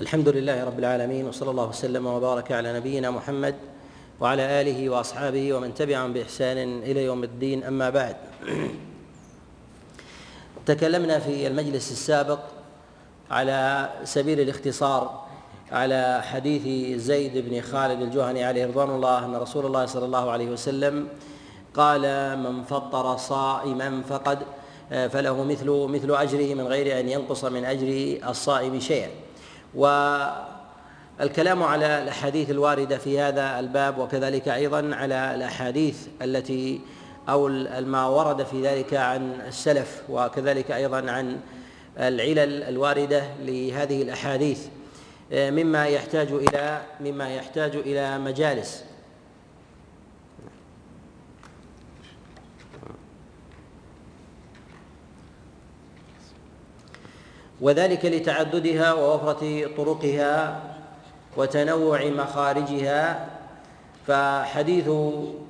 الحمد لله رب العالمين وصلى الله وسلم وبارك على نبينا محمد وعلى آله وأصحابه ومن تبعهم بإحسان إلى يوم الدين. أما بعد تكلمنا في المجلس السابق على سبيل الاختصار على حديث زيد بن خالد الجهني عليه رضوان الله أن رسول الله صلى الله عليه وسلم قال من فطر صائما فقد فله مثل مثل أجره من غير أن ينقص من اجر الصائم شيئا. والكلام على الأحاديث الواردة في هذا الباب وكذلك أيضا على الأحاديث التي أو ما ورد في ذلك عن السلف وكذلك أيضا عن العلل الواردة لهذه الأحاديث. مما يحتاج إلى مما يحتاج إلى مجالس. وذلك لتعددها ووفرة طرقها وتنوع مخارجها. فحديث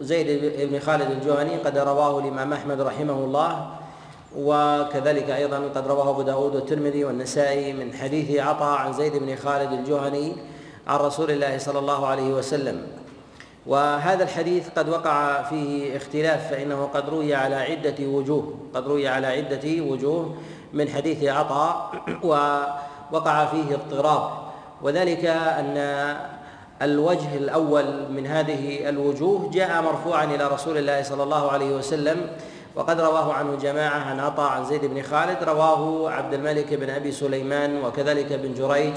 زيد بن خالد الجهني قد رواه الإمام أحمد رحمه الله وكذلك أيضا قد رواه أبو داود والترمذي والنسائي من حديث عطاء عن زيد بن خالد الجهني عن رسول الله صلى الله عليه وسلم. وهذا الحديث قد وقع فيه اختلاف فإنه قد روي على عدة وجوه قد روي على عدة وجوه. من حديث عطاء ووقع فيه اضطراب. وذلك أن الوجه الأول من هذه الوجوه جاء مرفوعا إلى رسول الله صلى الله عليه وسلم وقد رواه عنه جماعة عن عطاء عن زيد بن خالد رواه عبد الملك بن أبي سليمان وكذلك بن جريج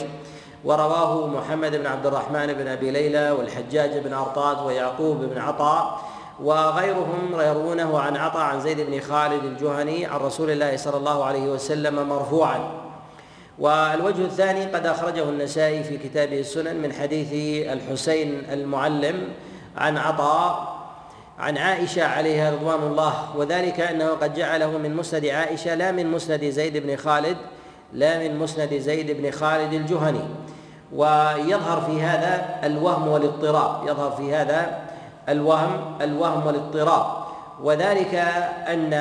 ورواه محمد بن عبد الرحمن بن أبي ليلى والحجاج بن أرطاد ويعقوب بن عطاء وغيرهم يروونه عن عطاء عن زيد بن خالد الجهني عن رسول الله صلى الله عليه وسلم مرفوعا. والوجه الثاني قد أخرجه النسائي في كتابه السنن من حديث الحسين المعلم عن عطاء عن عائشة عليها رضوان الله وذلك أنه قد جعله من مسند عائشة لا من مسند زيد بن خالد لا من مسند زيد بن خالد الجهني. ويظهر في هذا الوهم والاضطراب يظهر في هذا الوهم الوهم والاضطراب. وذلك أن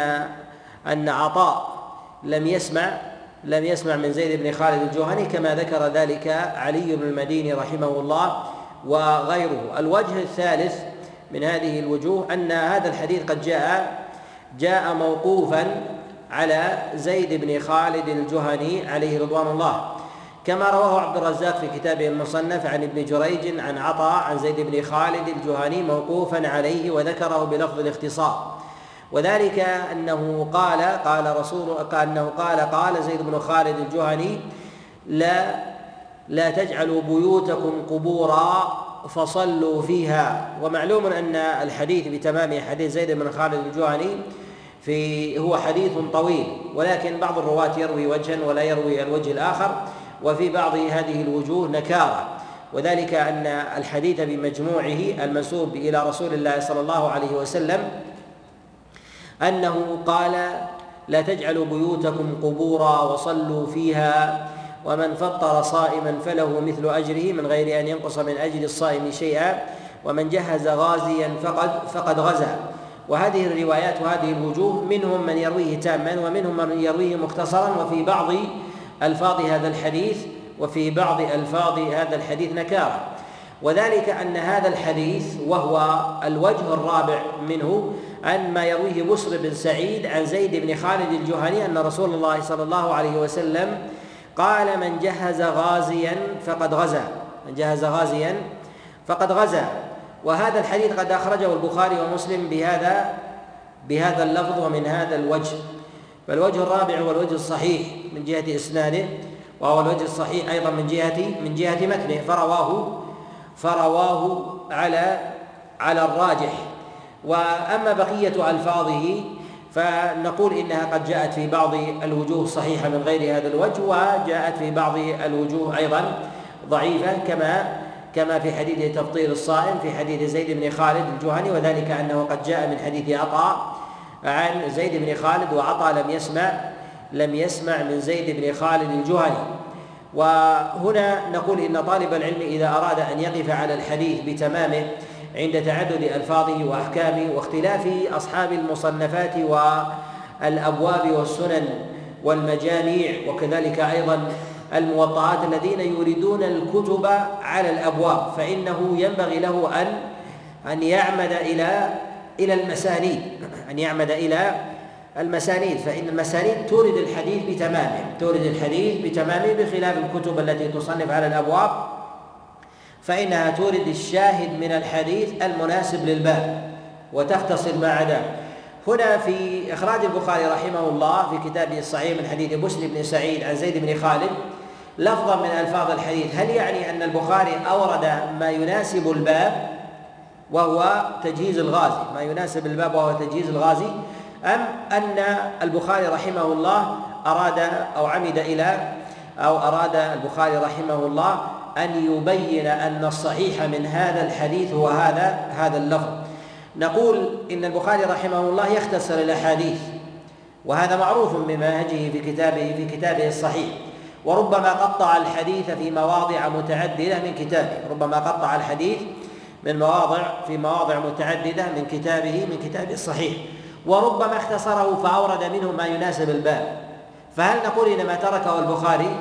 أن عطاء لم يسمع لم يسمع من زيد بن خالد الجهني كما ذكر ذلك علي بن المديني رحمه الله وغيره. الوجه الثالث من هذه الوجوه أن هذا الحديث قد جاء جاء موقوفا على زيد بن خالد الجهني عليه رضوان الله. كما رواه عبد الرزاق في كتابه المصنف عن ابن جريج عن عطاء عن زيد بن خالد الجهني موقوفا عليه وذكره بلفظ الاختصار. وذلك أنه قال قال رسول انه قال قال زيد بن خالد الجهني لا لا تجعلوا بيوتكم قبورا فصلوا فيها. ومعلوم أن الحديث بتمام حديث زيد بن خالد الجهني في هو حديث طويل ولكن بعض الرواة يروي وجها ولا يروي الوجه الآخر. وفي بعض هذه الوجوه نكارة. وذلك أن الحديث بمجموعه المنسوب إلى رسول الله صلى الله عليه وسلم أنه قال لا تجعلوا بيوتكم قبورا وصلوا فيها ومن فطر صائما فله مثل أجره من غير أن ينقص من أجر الصائم شيئا ومن جهز غازيا فقد فقد غزا. وهذه الروايات وهذه الوجوه منهم من يرويه تاما ومنهم من يرويه مختصرا وفي بعض ألفاظ هذا الحديث وفي بعض ألفاظ هذا الحديث نكارة. وذلك أن هذا الحديث وهو الوجه الرابع منه عن ما يرويه بصر بن سعيد عن زيد بن خالد الجهني أن رسول الله صلى الله عليه وسلم قال من جهز غازيا فقد غزا. من جهز غازيا فقد غزا. وهذا الحديث قد أخرجه البخاري ومسلم بهذا بهذا اللفظ ومن هذا الوجه. فالوجه الرابع هو الوجه الصحيح من جهة إسناده وهو الوجه الصحيح أيضا من جهة من جهة متنه فرواه فرواه على على الراجح. وأما بقية ألفاظه فنقول إنها قد جاءت في بعض الوجوه صحيحة من غير هذا الوجه وجاءت في بعض الوجوه أيضا ضعيفة كما كما في حديث تفطير الصائم في حديث زيد بن خالد الجهني وذلك أنه قد جاء من حديث عطاء عن زيد بن خالد وعطاء لم يسمع لم يسمع من زيد بن خالد الجهني. وهنا نقول إن طالب العلم إذا أراد أن يقف على الحديث بتمامه عند تعدد ألفاظه وأحكامه واختلاف أصحاب المصنفات والأبواب والسنن والمجاميع وكذلك أيضا الموطئات الذين يريدون الكتب على الأبواب فإنه ينبغي له ان أن يعمد إلى إلى المسانيد أن يعمد إلى المسانيد. فإن المسانيد تورد الحديث بتمامه تورد الحديث بتمامه بخلاف الكتب التي تصنف على الأبواب. فإنها تورد الشاهد من الحديث المناسب للباب وتختصر ما عداه هنا في إخراج البخاري رحمه الله في كتابه الصحيح من حديث بسر بن سعيد عن زيد بن خالد لفظا من ألفاظ الحديث. هل يعني أن البخاري أورد ما يناسب الباب؟ وهو تجهيز الغازي. ما يناسب الباب وهو تجهيز الغازي. أم أن البخاري رحمه الله أراد أو عمد إلى أو أراد البخاري رحمه الله أن يبين أن الصحيح من هذا الحديث هو هذا هذا اللفظ. نقول إن البخاري رحمه الله يختصر الأحاديث وهذا معروف بمنهجه في كتابه في كتابه الصحيح. وربما قطع الحديث في مواضع متعددة من كتابه. ربما قطع الحديث من مواضع في مواضع متعددة من كتابه من كتابه الصحيح. وربما اختصره فأورد منه ما يناسب الباب. فهل نقول إنما تركه البخاري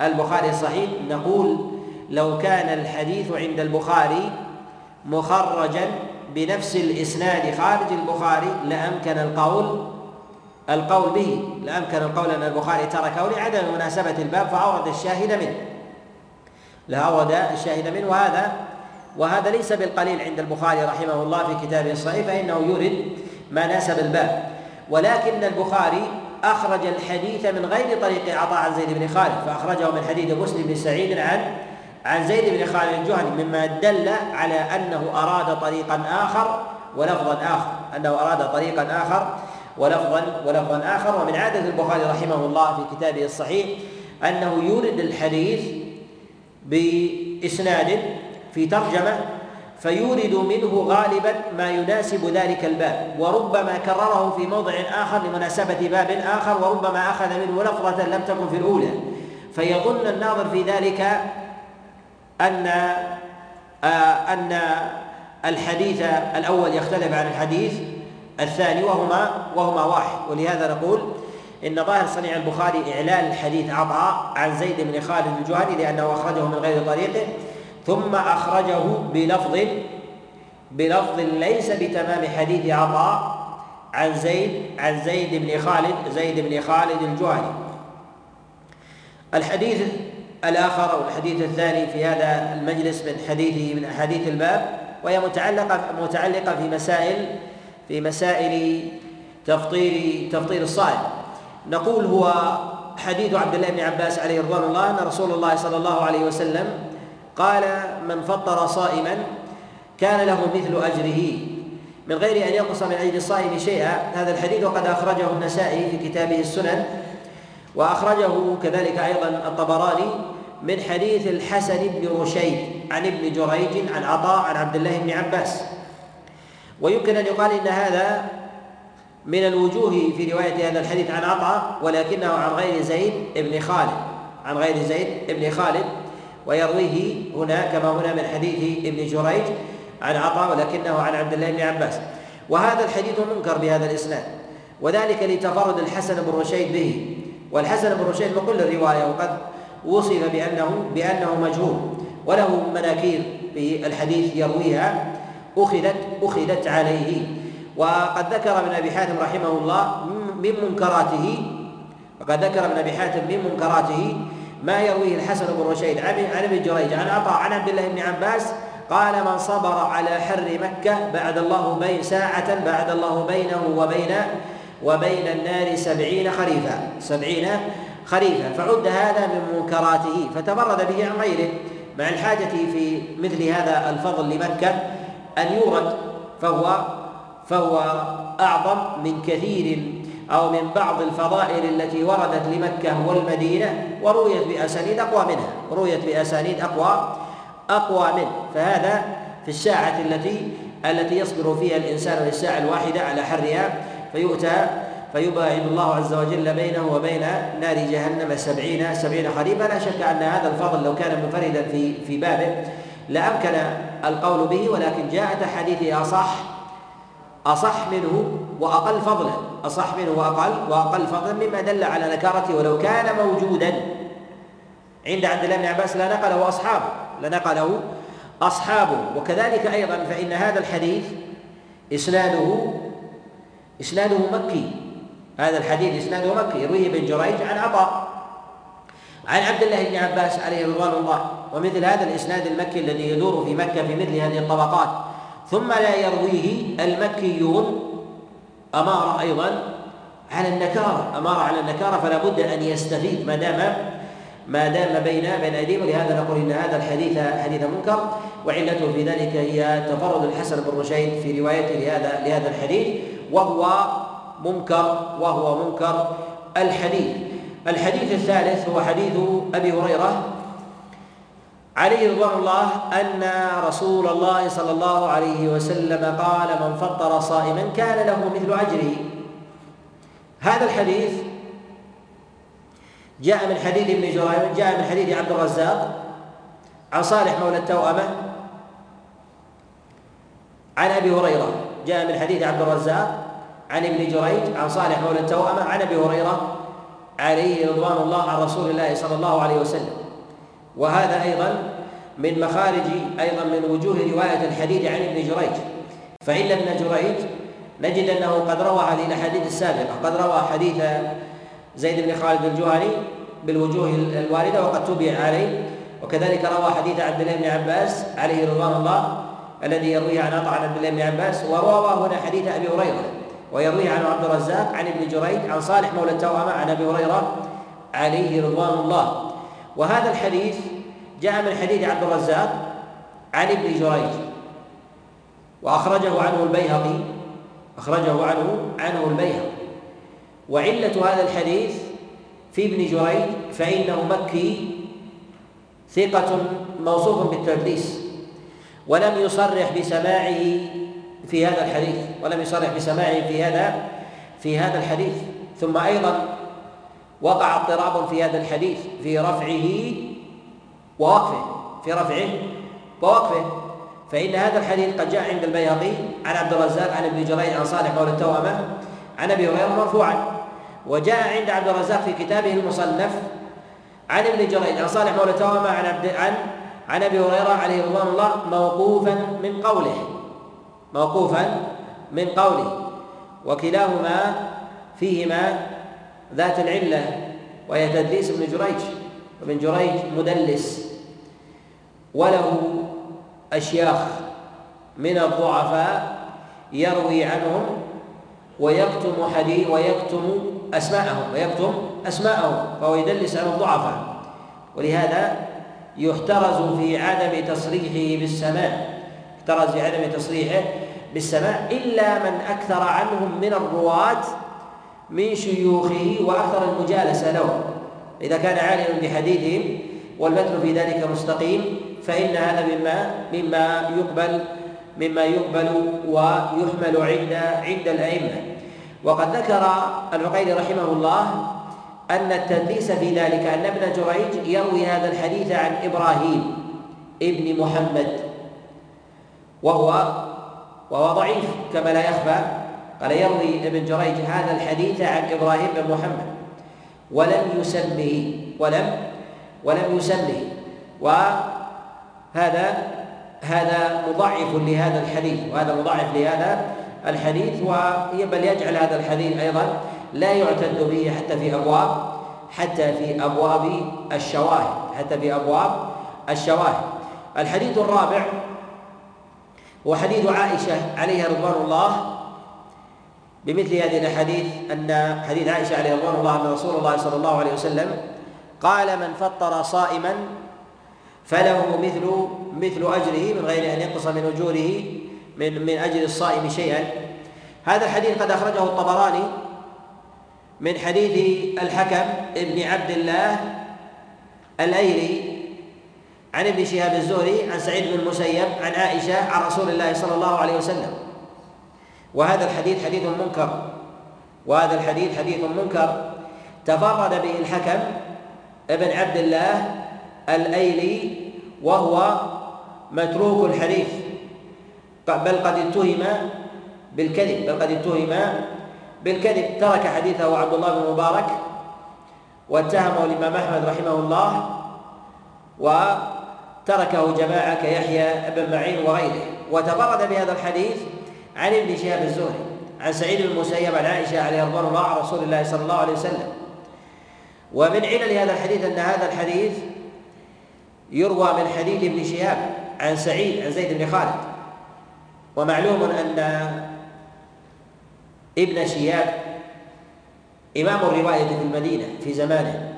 البخاري الصحيح؟ نقول لو كان الحديث عند البخاري مخرجا بنفس الإسناد خارج البخاري لأمكن القول القول به لأمكن القول أن البخاري تركه لعدم مناسبة الباب فأورد الشاهد منه. لأورد الشاهد منه وهذا وهذا ليس بالقليل عند البخاري رحمه الله في كتابه الصحيح فإنه يورد ما ناسب الباب ولكن البخاري أخرج الحديث من غير طريق عطاء عن زيد بن خالد فأخرجه من حديث مسلم بن سعيد عن عن زيد بن خالد الجهني مما دل على أنه أراد طريقا آخر ولفظا آخر. أنه أراد طريقا آخر ولفظا ولفظا آخر. ومن عادة البخاري رحمه الله في كتابه الصحيح أنه يورد الحديث بإسناد في ترجمة فيورد منه غالبا ما يناسب ذلك الباب وربما كرره في موضع آخر لمناسبة باب آخر وربما أخذ منه لفظة لم تكن في الأولى. فيظن الناظر في ذلك أن آه أن الحديث الأول يختلف عن الحديث الثاني وهما وهما واحد. ولهذا نقول إن ظاهر صنيع البخاري إعلان الحديث عطاء عن زيد بن خالد الجهني لأنه أخرجه من غير طريقه. ثم أخرجه بلفظ بلفظ ليس بتمام حديث عطاء عن زيد عن زيد بن خالد زيد بن خالد الجهني. الحديث الآخر أو الحديث الثاني في هذا المجلس من حديثه من أحاديث الباب وهي متعلقة متعلقة في مسائل في مسائل تفطير تفطير الصائم. نقول هو حديث عبد الله بن عباس عليه رضوان الله أن رسول الله صلى الله عليه وسلم قال من فطر صائما كان له مثل أجره. من غير أن ينقص من أجر الصائم شيئا. هذا الحديث وقد أخرجه النسائي في كتابه السنن وأخرجه كذلك أيضا الطبراني من حديث الحسن بن رشيد عن ابن جريج عن عطاء عن عبد الله بن عباس. ويمكن أن يقال إن هذا من الوجوه في رواية هذا الحديث عن عطاء ولكنه عن غير زيد بن خالد عن غير زيد بن خالد. ويرويه هنا كما هنا من حديث ابن جريج عن عطاء ولكنه عن عبد الله بن عباس. وهذا الحديث منكر بهذا الإسناد. وذلك لتفرد الحسن بن رشيد به. والحسن بن رشيد مقل الرواية وقد وصف بأنه بأنه مجهول. وله مناكير في الحديث يرويها. أخذت أخذت عليه. وقد ذكر ابن أبي حاتم رحمه الله من منكراته. وقد ذكر ابن أبي حاتم من منكراته. ما يرويه الحسن بن رشيد عن ابن جريج عن عطاء عن عبد الله بن عباس قال من صبر على حر مكة بعد الله بين ساعة بعد الله بينه وبين وبين النار سبعين خريفا سبعين خريفا فعد هذا من منكراته فتبرد به عن غيره مع الحاجة في مثل هذا الفضل لمكة أن يورد فهو فهو أعظم من كثير أو من بعض الفضائل التي وردت لمكة والمدينة ورويت بأسانيد أقوى منها رويت بأسانيد أقوى أقوى منه فهذا في الساعة التي التي يصبر فيها الإنسان للساعة الواحدة على حرها فيؤتى فيباعد الله عز وجل بينه وبين نار جهنم سبعين سبعين خريفا لا شك أن هذا الفضل لو كان منفردا في في بابه لأمكن القول به ولكن جاءت أحاديث أصح أصح منه وأقل فضلا أصح منه وأقل وأقل فضلا مما دل على نكارته ولو كان موجودا. عند عبد الله بن عباس لا نقله أصحابه لنقله أصحابه. وكذلك أيضا فإن هذا الحديث إسناده إسناده مكي. هذا الحديث إسناده مكي. يرويه ابن جريج عن عطاء عن عبد الله بن عباس عليه رضوان الله. ومثل هذا الإسناد المكي الذي يدور في مكة في مثل هذه الطبقات. ثم لا يرويه المكيون. أمارة أيضا على النكارة. أمارة على النكارة فلا بد أن يستفيد ما دام ما دام بين بين أيديهم. ولهذا نقول إن هذا الحديث حديث منكر. وعلته في ذلك هي تفرد الحسن بن رشيد في روايته لهذا لهذا الحديث. وهو منكر وهو منكر الحديث. الحديث الثالث هو حديث أبي هريرة. عليه رضوان الله أن رسول الله صلى الله عليه وسلم قال من فطر صائما كان له مثل أجره. هذا الحديث جاء من حديث ابن جريج جاء من حديث عبد الرزاق عن صالح مولى التوأمة عن أبي هريرة. جاء من حديث عبد الرزاق عن ابن جريج عن صالح مولى التوأمة عن أبي هريرة عليه رضوان الله عن رسول الله صلى الله عليه وسلم. وهذا أيضا من مخارج أيضا من وجوه رواية الحديث عن ابن جريج. فإن ابن جريج نجد أنه قد روى هذه الأحاديث السابقة قد روى حديث زيد بن خالد الجهني بالوجوه الواردة وقد تبع عليه. وكذلك روى حديث عبد الله بن عباس عليه رضوان الله الذي يرويه عن عطاء عن عبد الله بن عباس وروى هنا حديث أبي هريرة ويرويه عن عبد الرزاق عن ابن جريج عن صالح مولى التوأمة عن أبي هريرة عليه رضوان الله. وهذا الحديث جاء من حديث عبد الرزاق عن ابن جريج وأخرجه عنه البيهقي أخرجه عنه عنه البيهقي. وعلة هذا الحديث في ابن جريج فإنه مكي ثقة موصوف بالتدليس ولم يصرح بسماعه في هذا الحديث ولم يصرح بسماعه في هذا في هذا الحديث. ثم أيضا وقع اضطراب في هذا الحديث في رفعه ووقفه في رفعه ووقفه. فإن هذا الحديث قد جاء عند البيهقي عن عبد الرزاق عن ابن جريج عن صالح مولى التوأمة عن أبي هريرة مرفوعا. وجاء عند عبد الرزاق في كتابه المصنف عن ابن جريج عن صالح مولى توأمة عن عبد عن عن أبي هريرة عليه رضوان الله موقوفا من قوله موقوفا من قوله. وكلاهما فيهما ذات العلة وهي تدليس ابن جريج. وابن جريج مدلس. وله أشياخ من الضعفاء يروي عنهم ويكتم حديث ويكتم أسماءهم ويكتم أسماءهم فهو يدلس على الضعفاء. ولهذا يحترز في عدم تصريحه بالسماع يحترز في عدم تصريحه بالسماع إلا من أكثر عنهم من الرواة من شيوخه وأكثر المجالسة لهم إذا كان عالما بحديثهم والمتن في ذلك مستقيم فإن هذا مما مما يقبل مما يقبل ويحمل عند عند الأئمة. وقد ذكر العقيلي رحمه الله أن التدليس في ذلك أن ابن جريج يروي هذا الحديث عن إبراهيم ابن محمد. وهو وهو ضعيف كما لا يخفى. قال يروي ابن جريج هذا الحديث عن إبراهيم بن محمد. ولم يسمه ولم ولم يسمه. وهذا هذا مضعف لهذا الحديث وهذا مضعف لهذا الحديث بل يجعل هذا الحديث أيضا لا يعتد به حتى في أبواب حتى في أبواب الشواهد حتى في أبواب الشواهد. الحديث الرابع هو حديث عائشة عليها رضوان الله بمثل هذه الأحاديث أن حديث عائشة عليه رضوان الله أن رسول الله صلى الله عليه وسلم قال من فطر صائما فله مثل مثل أجره من غير أن ينقص من أجوره من من أجل الصائم شيئا. هذا الحديث قد أخرجه الطبراني من حديث الحكم ابن عبد الله الأيلي عن ابن شهاب الزهري عن سعيد بن المسيب عن عائشة عن رسول الله صلى الله عليه وسلم. وهذا الحديث حديث منكر. وهذا الحديث حديث منكر. تفرد به الحكم ابن عبد الله الأيلي وهو متروك الحديث. بل قد اتهم بالكذب بل قد اتهم بالكذب. ترك حديثه عبد الله بن مبارك واتهمه الإمام أحمد رحمه الله وتركه جماعة كيحيى بن معين وغيره. وتفرد بهذا الحديث عن ابن شهاب الزهري عن سعيد بن المسيب عن عائشة عليه رضوان الله عن رسول الله صلى الله عليه وسلم. ومن علل هذا الحديث أن هذا الحديث يروى من حديث ابن شهاب عن سعيد عن زيد بن خالد. ومعلوم أن ابن شهاب إمام الرواية في المدينة في زمانه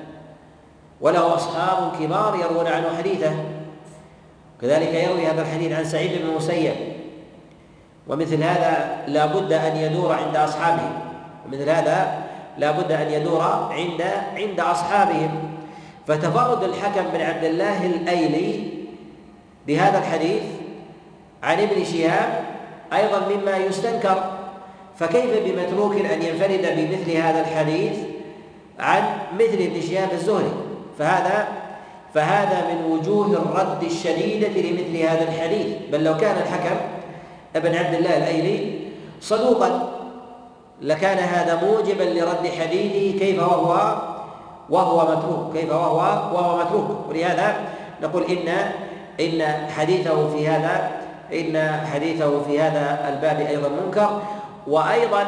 وله أصحاب كبار يروون عنه حديثه. كذلك يروي هذا الحديث عن سعيد بن المسيب ومثل هذا لا بد أن يدور عند أصحابه ومثل هذا لا بد أن يدور عند عند أصحابهم. فتفرد الحكم بن عبد الله الأيلي بهذا الحديث عن ابن شهاب أيضا مما يستنكر. فكيف بمتروك أن ينفرد بمثل هذا الحديث عن مثل ابن شهاب الزهري؟ فهذا فهذا من وجوه الرد الشديدة لمثل هذا الحديث. بل لو كان الحكم أبن عبد الله الأيلي صدوقا لكان هذا موجبا لرد حديثه كيف وهو وهو متروك كيف وهو وهو متروك. ولهذا نقول إن إن حديثه في هذا إن حديثه في هذا الباب أيضا منكر. وأيضا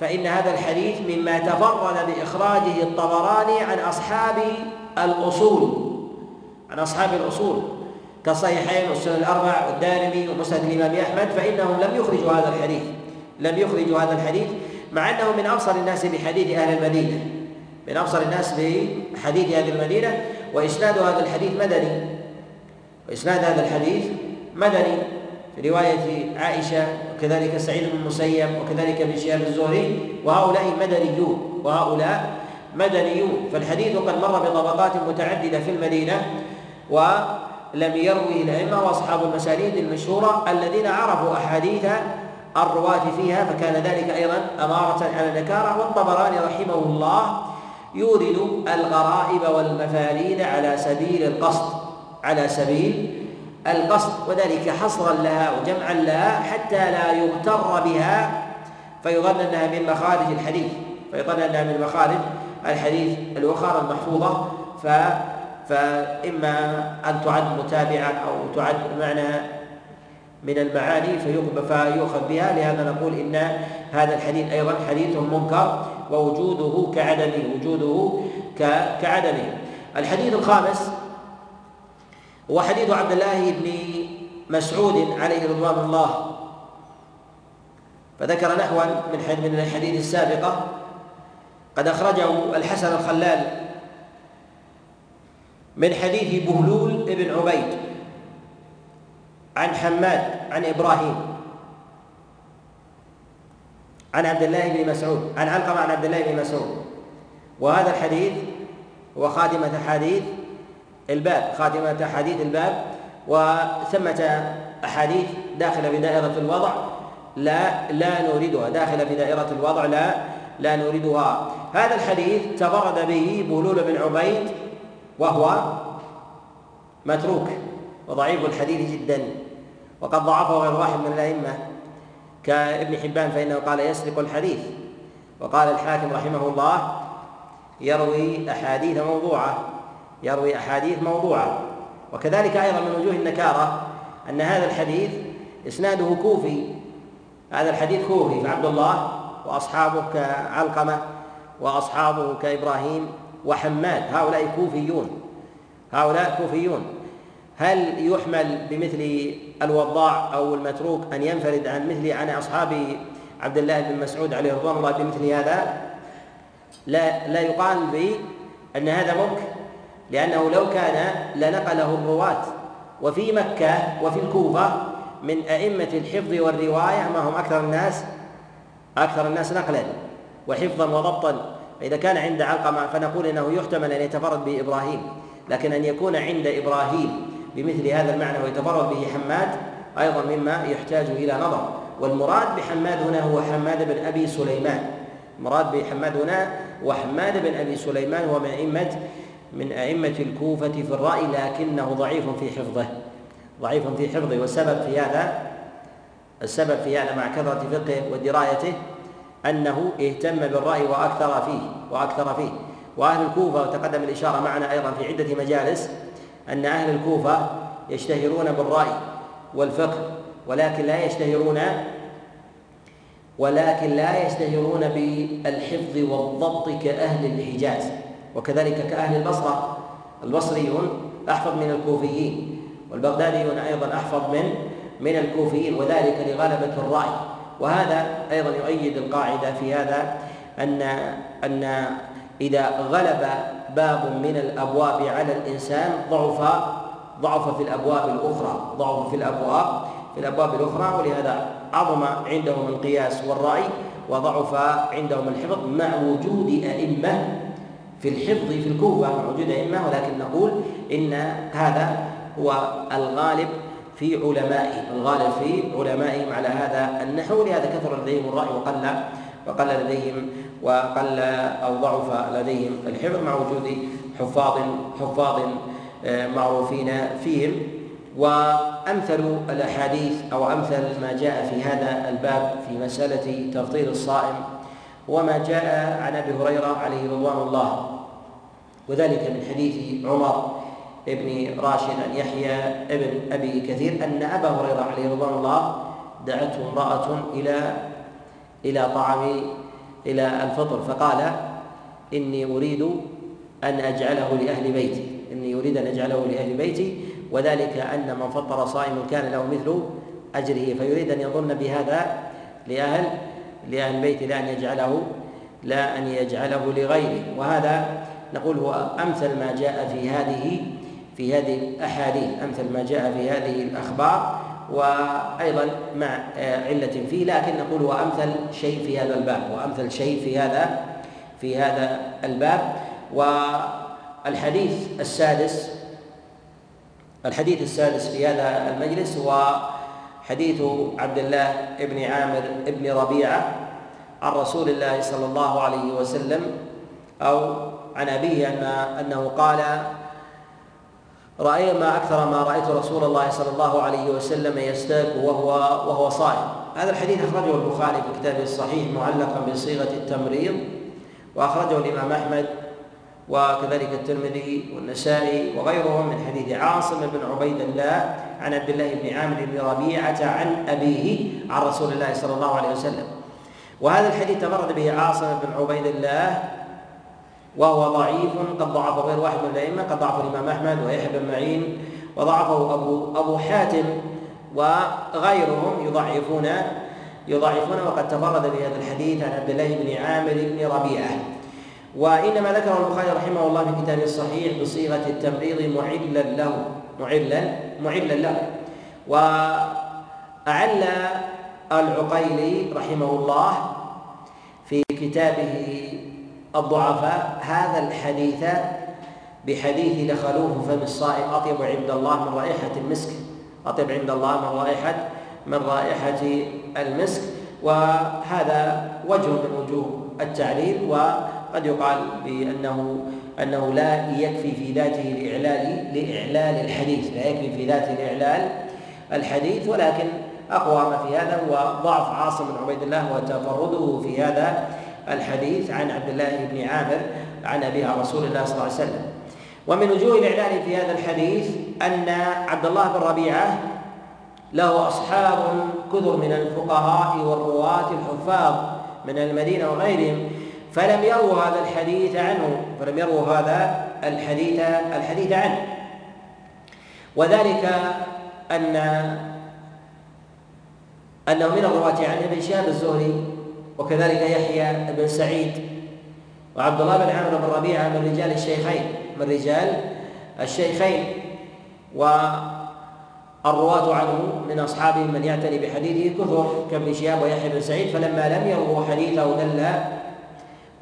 فإن هذا الحديث مما تفرد بإخراجه الطبراني عن أصحاب الأصول عن أصحاب الأصول. كالصحيحين والسنن الأربع والدارمي ومسند الإمام أحمد فإنهم لم يخرجوا هذا الحديث لم يخرجوا هذا الحديث مع أنه من أبصر الناس بحديث أهل المدينة من أبصر الناس بحديث أهل المدينة وإسناد هذا الحديث مدني وإسناد هذا الحديث مدني في رواية عائشة وكذلك سعيد بن المسيب وكذلك ابن شهاب الزهري وهؤلاء مدنيون وهؤلاء مدنيون. فالحديث قد مر بطبقات متعددة في المدينة ولم يروه الأئمة وأصحاب المسانيد المشهورة الذين عرفوا أحاديث الرواة فيها فكان ذلك أيضا أمارة على النكارة. والطبراني رحمه الله يورد الغرائب والمفاريد على سبيل القصد على سبيل القصد وذلك حصرا لها وجمعا لها حتى لا يغتر بها فيظن أنها من مخارج الحديث فيظن أنها من مخارج الحديث الأخرى المحفوظة ف فإما أن تعد متابعة أو تعد معنى من المعاني فيؤخذ بها لهذا نقول إن هذا الحديث أيضا حديث منكر ووجوده كعدمه وجوده كعدمه. الحديث الخامس هو حديث عبد الله بن مسعود عليه رضوان الله. فذكر نحوا من من الحديث السابقة. قد أخرجه الحسن الخلال من حديث بهلول بن عبيد عن حماد عن إبراهيم. عن عبد الله بن مسعود. عن علقمة عن عبد الله بن مسعود. وهذا الحديث هو خاتمة حديث الباب خاتمة أحاديث الباب وثمة أحاديث داخلة في دائرة الوضع. لا لا نوردها داخلة في دائرة الوضع لا لا نوردها هذا الحديث تفرد به بهلول بن عبيد وهو متروك وضعيف الحديث جدا. وقد ضعفه غير واحد من الأئمة كابن حبان فإنه قال يسرق الحديث. وقال الحاكم رحمه الله يروي أحاديث موضوعة يروي أحاديث موضوعة. وكذلك أيضا من وجوه النكارة أن هذا الحديث إسناده كوفي. هذا الحديث كوفي فعبد الله وأصحابه كعلقمة وأصحابه كإبراهيم وحماد. هؤلاء كوفيون. هؤلاء كوفيون. هل يحمل بمثل الوضاع أو المتروك أن ينفرد عن مثل عن أصحاب عبد الله بن مسعود عليه رضوان الله بمثل هذا؟ لا لا يقال به أن هذا ممكن لأنه لو كان لنقله الرواة وفي مكة وفي الكوفة من أئمة الحفظ والرواية ما هم أكثر الناس أكثر الناس نقلا وحفظا وضبطا. فإذا كان عند علقمة فنقول إنه يحتمل أن يتفرد به إبراهيم لكن أن يكون عند إبراهيم بمثل هذا المعنى ويتفرد به حماد أيضا مما يحتاج إلى نظر. والمراد بحماد هنا هو حماد بن أبي سليمان. المراد بحماد هنا وحماد بن أبي سليمان هو من أئمة من أئمة الكوفة في الرأي لكنه ضعيف في حفظه ضعيف في حفظه والسبب في هذا السبب في هذا مع كثرة فقهه ودرايته أنه اهتم بالرأي وأكثر فيه وأكثر فيه. وأهل الكوفة وتقدم الإشارة معنا أيضا في عدة مجالس أن أهل الكوفة يشتهرون بالرأي والفقه ولكن لا يشتهرون ولكن لا يشتهرون بالحفظ والضبط كأهل الحجاز. وكذلك كأهل البصرة. البصريون أحفظ من الكوفيين والبغداديون أيضا أحفظ من من الكوفيين وذلك لغلبة الرأي. وهذا أيضا يؤيد القاعدة في هذا أن أن إذا غلب باب من الأبواب على الإنسان ضعف ضعف في الأبواب الأخرى ضعف في الأبواب في الأبواب الأخرى ولهذا عظم عندهم القياس والرأي وضعف عندهم الحفظ مع وجود أئمة في الحفظ في الكوفة مع وجود أئمة ولكن نقول إن هذا هو الغالب في علمائهم الغالب في علمائهم على هذا النحو. لهذا كثر لديهم الرأي وقل وقل لديهم وقل أو ضعف لديهم الحفظ مع وجود حفاظ حفاظ آه، معروفين فيهم. وأمثل الأحاديث أو أمثل ما جاء في هذا الباب في مسألة تفطير الصائم وما جاء عن أبي هريرة عليه رضوان الله. وذلك من حديث عمر ابن راشد عن يحيى ابن أبي كثير أن أبا هريرة عليه رضوان الله دعته امرأة إلى إلى طعام إلى الفطر فقال إني أريد أن أجعله لأهل بيتي إني أريد أن أجعله لأهل بيتي وذلك أن من فطر صائم كان له مثل أجره فيريد أن يظن بهذا لأهل لأهل البيت لا أن يجعله لا أن يجعله لغيره. وهذا نقول هو أمثل ما جاء في هذه في هذه الأحاديث أمثل ما جاء في هذه الأخبار وأيضا مع علة فيه لكن نقول هو امثل شيء في هذا الباب وأمثل شيء في هذا في هذا الباب. والحديث السادس الحديث السادس في هذا المجلس هو حديث عبد الله بن عامر بن ربيعة عن رسول الله صلى الله عليه وسلم أو عن أبيه أن أنه قال رأي ما أكثر ما رأيت رسول الله صلى الله عليه وسلم يستاك وهو وهو صائم. هذا الحديث أخرجه البخاري في كتابه الصحيح معلقا بصيغة التمريض وأخرجه الإمام أحمد وكذلك الترمذي والنسائي وغيرهم من حديث عاصم بن عبيد الله عن عبد الله بن عامر بن ربيعة عن أبيه عن رسول الله صلى الله عليه وسلم. وهذا الحديث تفرد به عاصم بن عبيد الله وهو ضعيف قد ضعفه غير واحد من الأئمة قد ضعفه الإمام أحمد ويحيى بن معين وضعفه أبو أبو حاتم وغيرهم يضعفون يضعفون وقد تفرد بهذا الحديث عن عبد الله بن عامر بن ربيعة. وإنما ذكره البخاري رحمه الله في كتابه الصحيح بصيغة التمريض معلا له معلا معلا له. وأعل العقيلي رحمه الله في كتابه الضعفاء هذا الحديث بحديث دخلوه فم الصائم أطيب عند الله من رائحة المسك أطيب عند الله من رائحة من رائحة المسك. وهذا وجه من وجوه التعليل وقد يقال بأنه أنه لا يكفي في ذاته لإعلال لإعلال الحديث لا يكفي في ذاته لإعلال الحديث. ولكن أقوى ما في هذا هو ضعف عاصم بن عبيد الله وتفرده في هذا الحديث عن عبد الله بن عامر عن أبي عن رسول الله صلى الله عليه وسلم. ومن وجوه الإعلان في هذا الحديث أن عبد الله بن ربيعة له أصحاب كثر من الفقهاء والرواة الحفاظ من المدينة وغيرهم فلم يروا هذا الحديث عنه فلم يروا هذا الحديث الحديث عنه. وذلك أن أنه من الرواة عن ابن شهاب الزهري وكذلك يحيى بن سعيد وعبد الله بن عمرو بن ربيعة من رجال الشيخين من رجال الشيخين. والرواة عنه من أصحابه من يعتني بحديثه كثر كابن شهاب ويحيى بن سعيد فلما لم يروا حديثه دل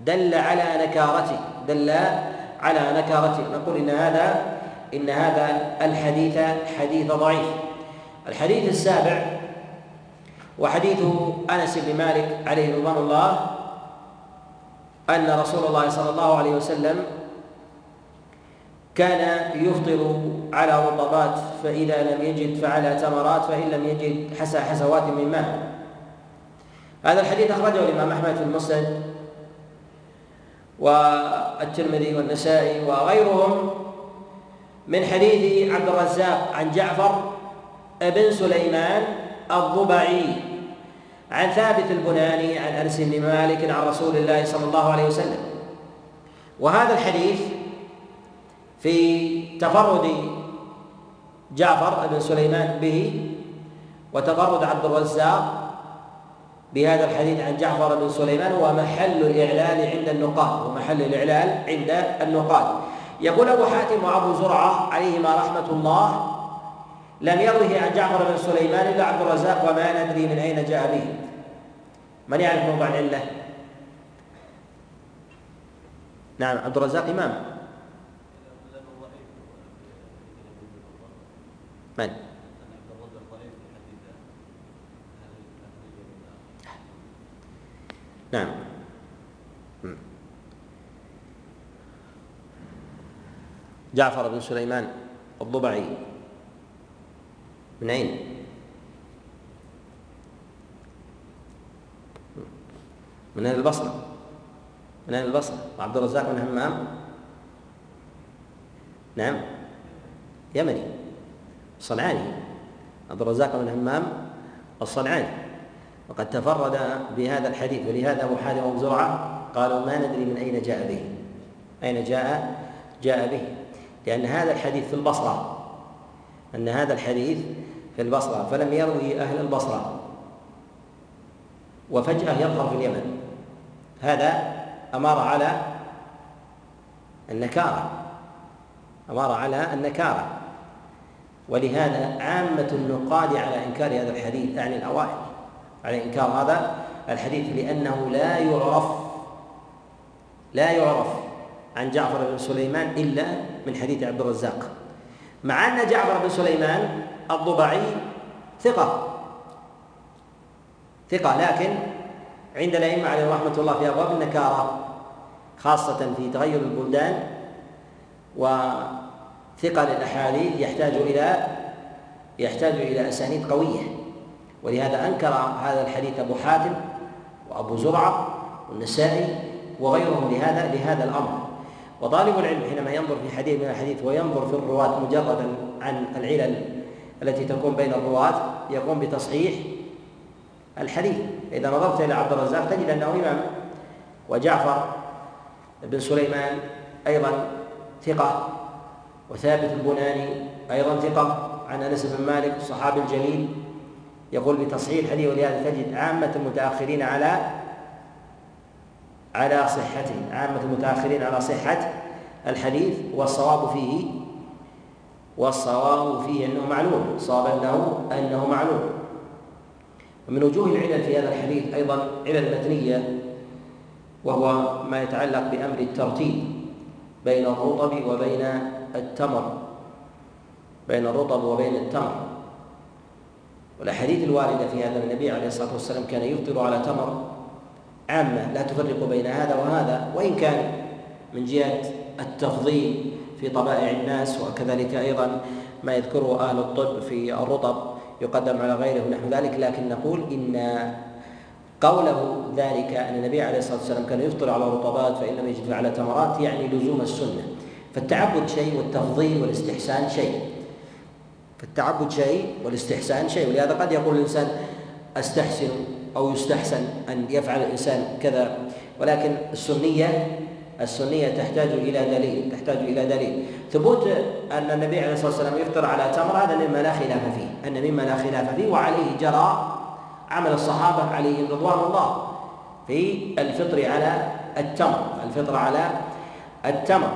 دل على نكارته دل على نكارته. نقول إن هذا إن هذا الحديث حديث ضعيف. الحديث السابع وحديث أنس بن مالك عليه رضوان الله أن رسول الله صلى الله عليه وسلم كان يفطر على رطبات فإذا لم يجد فعلى تمرات فإن لم يجد حسى حسوات من ماء. هذا الحديث أخرجه الإمام أحمد في المسند والترمذي والنسائي وغيرهم من حديث عبد الرزاق عن جعفر بن سليمان الضبعي. عن ثابت البناني عن أنس بن مالك عن رسول الله صلى الله عليه وسلم. وهذا الحديث في تفرد جعفر بن سليمان به وتفرد عبد الرزاق بهذا الحديث عن جعفر بن سليمان هو محل الإعلال عند النقاد ومحل الإعلال عند النقاد. يقول أبو حاتم وأبو زرعة عليهما رحمة الله لم يروه عن جعفر بن سليمان إلا عبد الرزاق وما ندري من أين جاء به. من يعرف موضع العلة؟ نعم عبد الرزاق إمام. من؟ نعم. جعفر بن سليمان الضبعي. من أين؟ من أهل البصرة؟ من أهل البصرة؟ وعبد الرزاق بن همام؟ نعم. يمني. صنعاني. عبد الرزاق بن همام الصنعاني. وقد تفرد بهذا الحديث ولهذا ابو حاتم وابو زرعه قالوا ما ندري من أين جاء به. أين جاء؟ جاء به. لأن هذا الحديث في البصرة. أن هذا الحديث في البصرة فلم يروي أهل البصرة. وفجأة يظهر في اليمن. هذا أمر على النكارة. أمر على النكارة. ولهذا عامة النقاد على إنكار هذا الحديث يعني الأوائل على إنكار هذا الحديث لأنه لا يعرف لا يعرف عن جعفر بن سليمان إلا من حديث عبد الرزاق. مع أن جعفر بن سليمان الضبعي ثقة. ثقة لكن عند الأئمة عليهم رحمة الله في أبواب النكارة خاصة في تغير البلدان وثقل الأحاديث يحتاج إلى يحتاج إلى أسانيد قوية. ولهذا أنكر هذا الحديث أبو حاتم وأبو زرعة والنسائي وغيرهم لهذا لهذا الأمر. وطالب العلم حينما ينظر في حديث من الحديث وينظر في الرواة مجردا عن العلل التي تكون بين الرواة يقوم بتصحيح الحديث. إذا نظرت إلى عبد الرزاق تجد أنه إمام. وجعفر بن سليمان أيضا ثقة. وثابت البناني أيضا ثقة. عن أنس بن مالك الصحابي الجليل يقول بتصحيح الحديث. ولهذا تجد عامة المتأخرين على على صحته عامة المتأخرين على صحة الحديث والصواب فيه والصواب فيه أنه معلوم الصواب أنه أنه معلوم. ومن وجوه العلل في هذا الحديث أيضا علل متنية وهو ما يتعلق بأمر الترتيب بين الرطب وبين التمر. بين الرطب وبين التمر. والأحاديث الواردة في هذا النبي عليه الصلاة والسلام كان يفطر على تمر عامة لا تفرق بين هذا وهذا وإن كان من جهة التفضيل في طبائع الناس وكذلك أيضا ما يذكره أهل الطب في الرطب يقدم على غيره ونحو ذلك لكن نقول إن قوله ذلك أن النبي عليه الصلاة والسلام كان يفطر على رطبات فإن لم يجد على تمرات يعني لزوم السنة. فالتعبد شيء والتفضيل والاستحسان شيء. فالتعبد شيء والاستحسان شيء. ولهذا قد يقول الإنسان أستحسن أو يستحسن أن يفعل الإنسان كذا. ولكن السنية السنية تحتاج إلى دليل تحتاج إلى دليل. ثبوت أن النبي عليه الصلاة والسلام يفطر على تمر هذا مما لا خلاف فيه أن مما لا خلاف فيه وعليه جرى عمل الصحابة عليهم رضوان الله في الفطر على التمر الفطر على التمر.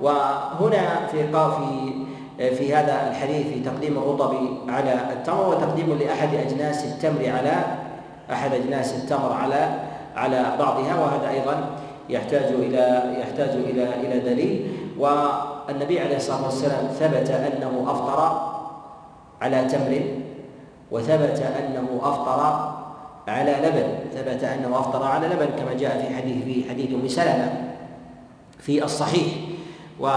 وهنا في في في هذا الحديث في تقديم الرطب على التمر وتقديم لأحد أجناس التمر على أحد أجناس التمر على على بعضها وهذا أيضا يحتاج إلى يحتاج إلى إلى دليل. والنبي عليه الصلاة والسلام ثبت أنه أفطر على تمر وثبت أنه أفطر على لبن. ثبت أنه أفطر على لبن كما جاء في حديث في حديث أم سلمة في الصحيح. و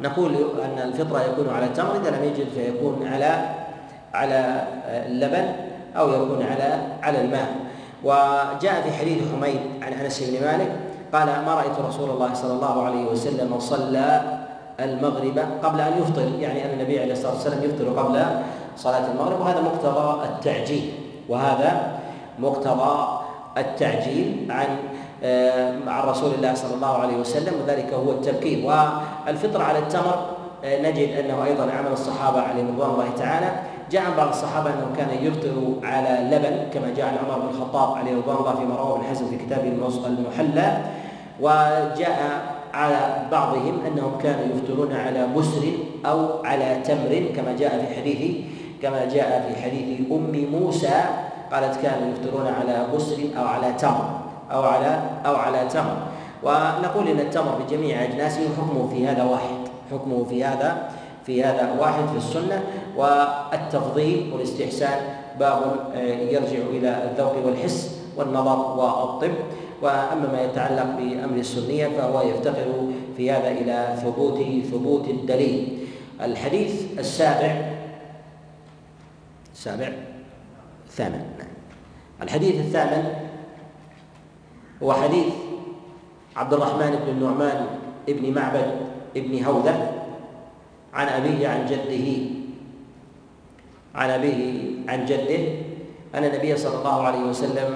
نقول أن الفطرة يكون على التمر إذا لم يجد فيكون على على اللبن أو يكون على على الماء. وجاء في حديث حميد عن أنس بن مالك قال ما رأيت رسول الله صلى الله عليه وسلم صلى المغرب قبل أن يفطر يعني أن النبي عليه الصلاة والسلام يفطر قبل صلاة المغرب وهذا مقتضى التعجيل وهذا مقتضى التعجيل عن آه، عن رسول الله صلى الله عليه وسلم وذلك هو التبكير. والفطر على التمر آه، نجد أنه أيضا عمل الصحابة عليهم رضوان الله تعالى جاء عن بعض الصحابة انه كان يفطر على لبن كما جاء عن عمر بن الخطاب عليه رضوان الله فيما رواه ابن حزم في كتابه المحلى. وجاء على بعضهم أنهم كانوا يفطرون على مسر أو على تمر كما جاء في حديث كما جاء في حديث أم موسى قالت كانوا يفطرون على مسر أو على تمر أو على أو على تمر. ونقول إن التمر بجميع أجناسه حكمه في هذا واحد حكمه في هذا في هذا واحد في السنة. والتفضيل والاستحسان باب آه، يرجع إلى الذوق والحس والنظر والطب. وأما ما يتعلق بأمر السنية فهو يفتقر في هذا إلى ثبوت ثبوت الدليل. الحديث السابع السابع الثامن الحديث الثامن هو حديث عبد الرحمن بن النعمان ابن معبد ابن هوذة عن أبيه عن جده عن أبيه عن جده. أن النبي صلى الله عليه وسلم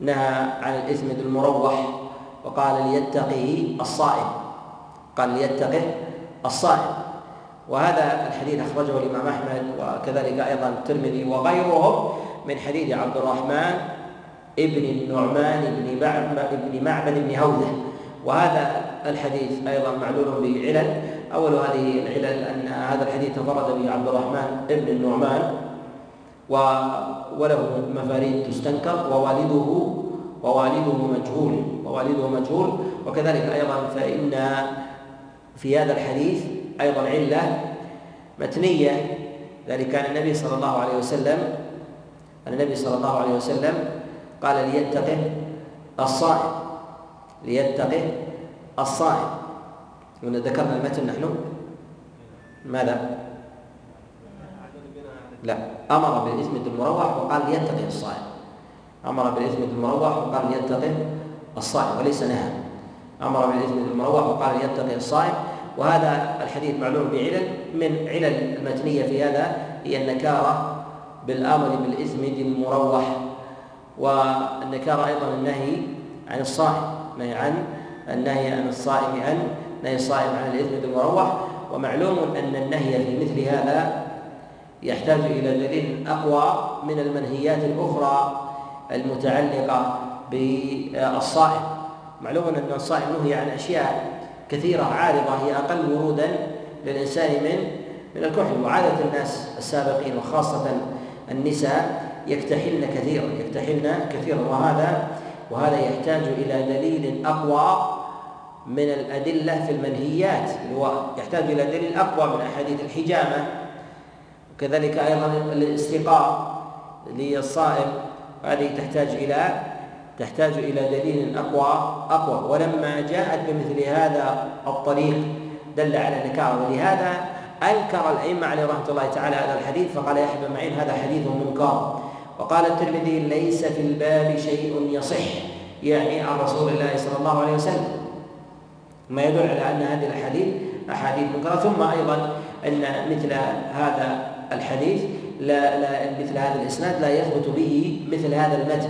نهى عن الإثم المروح وقال ليتقه الصائم. قال ليتقه الصائم. وهذا الحديث أخرجه الإمام أحمد وكذلك أيضا الترمذي وغيرهم من حديث عبد الرحمن ابن النعمان بن معبد بن هوذة. وهذا الحديث أيضا معلول بعلل أول هذه العلل أن هذا الحديث تفرد به عبد الرحمن ابن النعمان وله مفاريد تستنكر ووالده ووالده مجهول ووالده مجهول. وكذلك أيضا فإن في هذا الحديث أيضا علة متنية. ذلك كان النبي صلى الله عليه وسلم النبي صلى الله عليه وسلم قال ليتقه الصائم ليتقه الصائم هنا ذكرنا المتن نحن. ماذا؟ لا. أمر بالإثم المروح وقال ليتقي الصائم. أمر بالإثم المروح وقال ليتقي الصائم وليس نهى. أمر بالإثم المروح وقال ليتقي الصائم. وهذا الحديث معلوم بعلل. من علل المتنية في هذا هي النكارة بالآمر بالإثم المروح. والنكارة أيضا النهي عن الصائم نهي عن النهي عن الصائم عن نهي الصائم عن الاثم المروح ومعلوم أن النهي في مثل هذا يحتاج إلى دليل أقوى من المنهيات الأخرى المتعلقة بالصائم. معلوم أن الصائم نهي عن أشياء كثيرة عارضة هي أقل ورودا للإنسان من من الكحل. وعادة الناس السابقين وخاصة النساء يكتحلن كثيرا يكتحلن كثيرا وهذا وهذا يحتاج إلى دليل أقوى من الأدلة في المنهيات هو يحتاج إلى دليل أقوى من أحاديث الحجامة وكذلك أيضا الاستقاء للصائم هذه تحتاج إلى تحتاج إلى دليل أقوى أقوى. ولما جاءت بمثل هذا الطريق دل على النكاره ولهذا أنكر الأئمة عليه رحمة الله تعالى هذا الحديث فقال يحيى بن معين هذا حديث منكر. وقال الترمذي ليس في الباب شيء يصح يعني عن رسول الله صلى الله عليه وسلم. ما يدل على أن هذه الاحاديث أحاديث منكرة. ثم أيضا أن مثل هذا الحديث لا, لا مثل هذا الإسناد لا يثبت به مثل هذا المتن.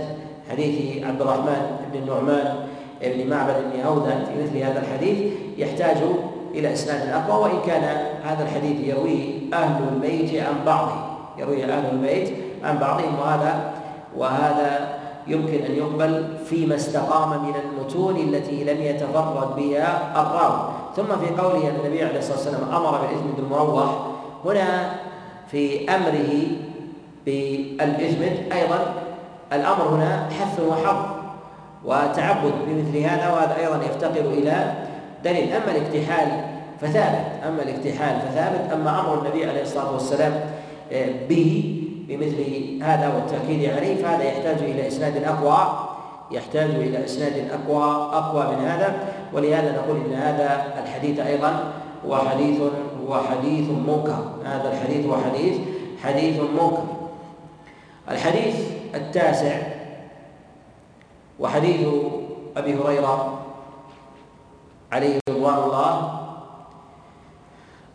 حديث عبد الرحمن بن النعمان بن معبد بن هوذا في مثل هذا الحديث يحتاج إلى إسناد أقوى وإن كان هذا الحديث يرويه أهل البيت عن بعضه. يرويه أهل البيت عن بعضهم وهذا وهذا يمكن أن يقبل فيما استقام من المتون التي لم يتفرد بها الراوي. ثم في قوله أن النبي عليه الصلاة والسلام أمر بالإثم بالمروح هنا في أمره بالإثم أيضا الأمر هنا حث وحظ وتعبد بمثل هذا وهذا أيضا يفتقر إلى دليل. أما الاكتحال فثابت أما الاكتحال فثابت أما أمر النبي عليه الصلاة والسلام آه، به بمثل هذا والتأكيد عليه فهذا يحتاج إلى إسناد أقوى يحتاج إلى إسناد أقوى أقوى من هذا. ولهذا نقول إن هذا الحديث أيضا هو حديث هو حديث منكر. هذا الحديث هو حديث حديث منكر. الحديث التاسع وحديث أبي هريرة عليه رضوان الله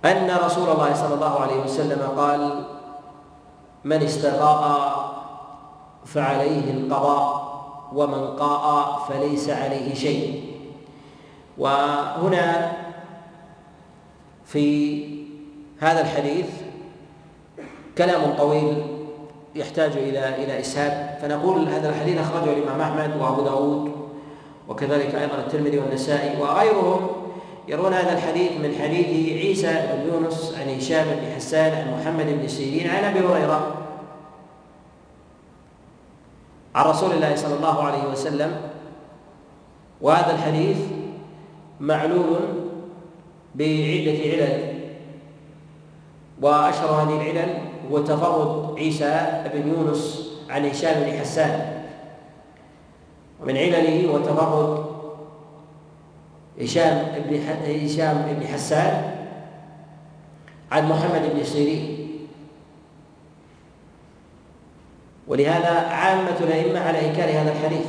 أن رسول الله صلى الله عليه وسلم قال من استقاء فعليه القضاء ومن قاء فليس عليه شيء. وهنا في هذا الحديث كلام طويل يحتاج إلى إلى إسهاب. فنقول هذا الحديث أخرجه الإمام أحمد وأبو داود وكذلك أيضا الترمذي والنسائي وغيرهم. يرون هذا الحديث من حديث عيسى بن يونس عن هشام بن حسان عن محمد بن سيرين عن أبي هريرة. عن رسول الله صلى الله عليه وسلم. وهذا الحديث معلول بعدة علل. وأشهر هذه العلل هو تفرد عيسى بن يونس عن هشام بن حسان. ومن علله هو تفرد هشام بن هشام بن حسان عن محمد بن سيرين. ولهذا عامة الأئمة على إنكار هذا الحديث.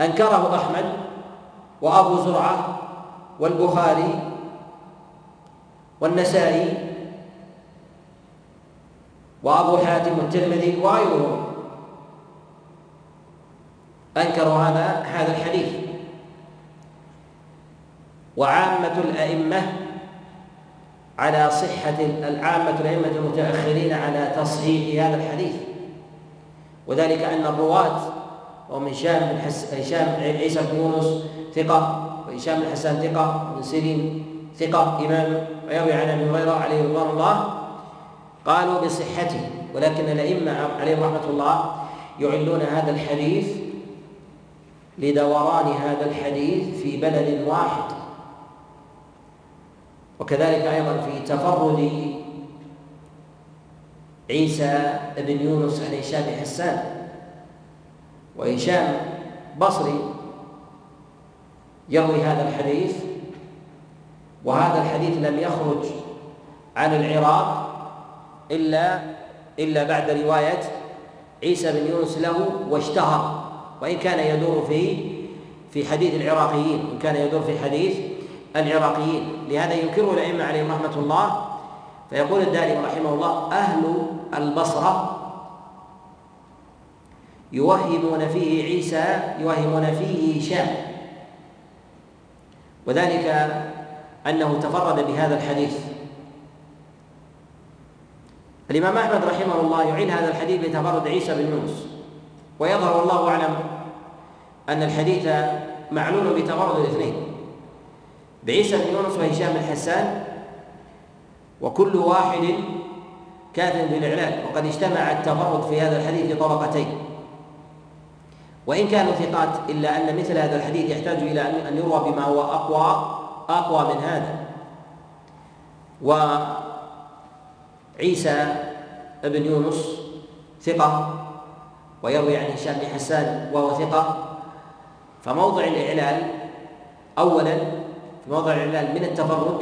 أنكره أحمد وأبو زرعة والبخاري والنسائي وأبو حاتم الترمذي وغيرهم أنكروا هذا هذا الحديث. وعامة الأئمة على صحة العامة الأئمة المتأخرين على تصحيح هذا الحديث وذلك أن الرواة وهم هشام بن. هشام عيسى بن يونس ثقة وهشام بن حسان ثقة وابن سيرين ثقة إمام ويروي عن أبي هريرة عليه رضوان الله قالوا بصحته ولكن الأئمة عليهم رحمة الله يعلون هذا الحديث لدوران هذا الحديث في بلد واحد وكذلك أيضا في تفرد عيسى بن يونس عن هشام حسان وهشام بصري يروي هذا الحديث وهذا الحديث لم يخرج عن العراق إلا إلا بعد رواية عيسى بن يونس له واشتهر وإن كان يدور في في حديث العراقيين إن كان يدور في حديث العراقيين لهذا ينكره الأئمة عليهم رحمة الله. فيقول الدارمي رحمه الله أهل البصرة يوهمون فيه عيسى يوهمون فيه هشام. وذلك أنه تفرد بهذا الحديث. الإمام أحمد رحمه الله يعين هذا الحديث بتفرد عيسى بن يونس. ويظهر والله أعلم أن الحديث معلول بتفرد الاثنين. بعيسى بن يونس وهشام بن حسان وكل واحد كاف بالإعلان وقد اجتمع التفرد في هذا الحديث طبقتين وإن كانوا ثقات إلا أن مثل هذا الحديث يحتاج إلى أن يروى بما هو أقوى أقوى من هذا. وعيسى بن يونس ثقة ويروي عن هشام بن حسان وهو ثقة. فموضع الإعلال أولا في موضع الإعلال من التفرد.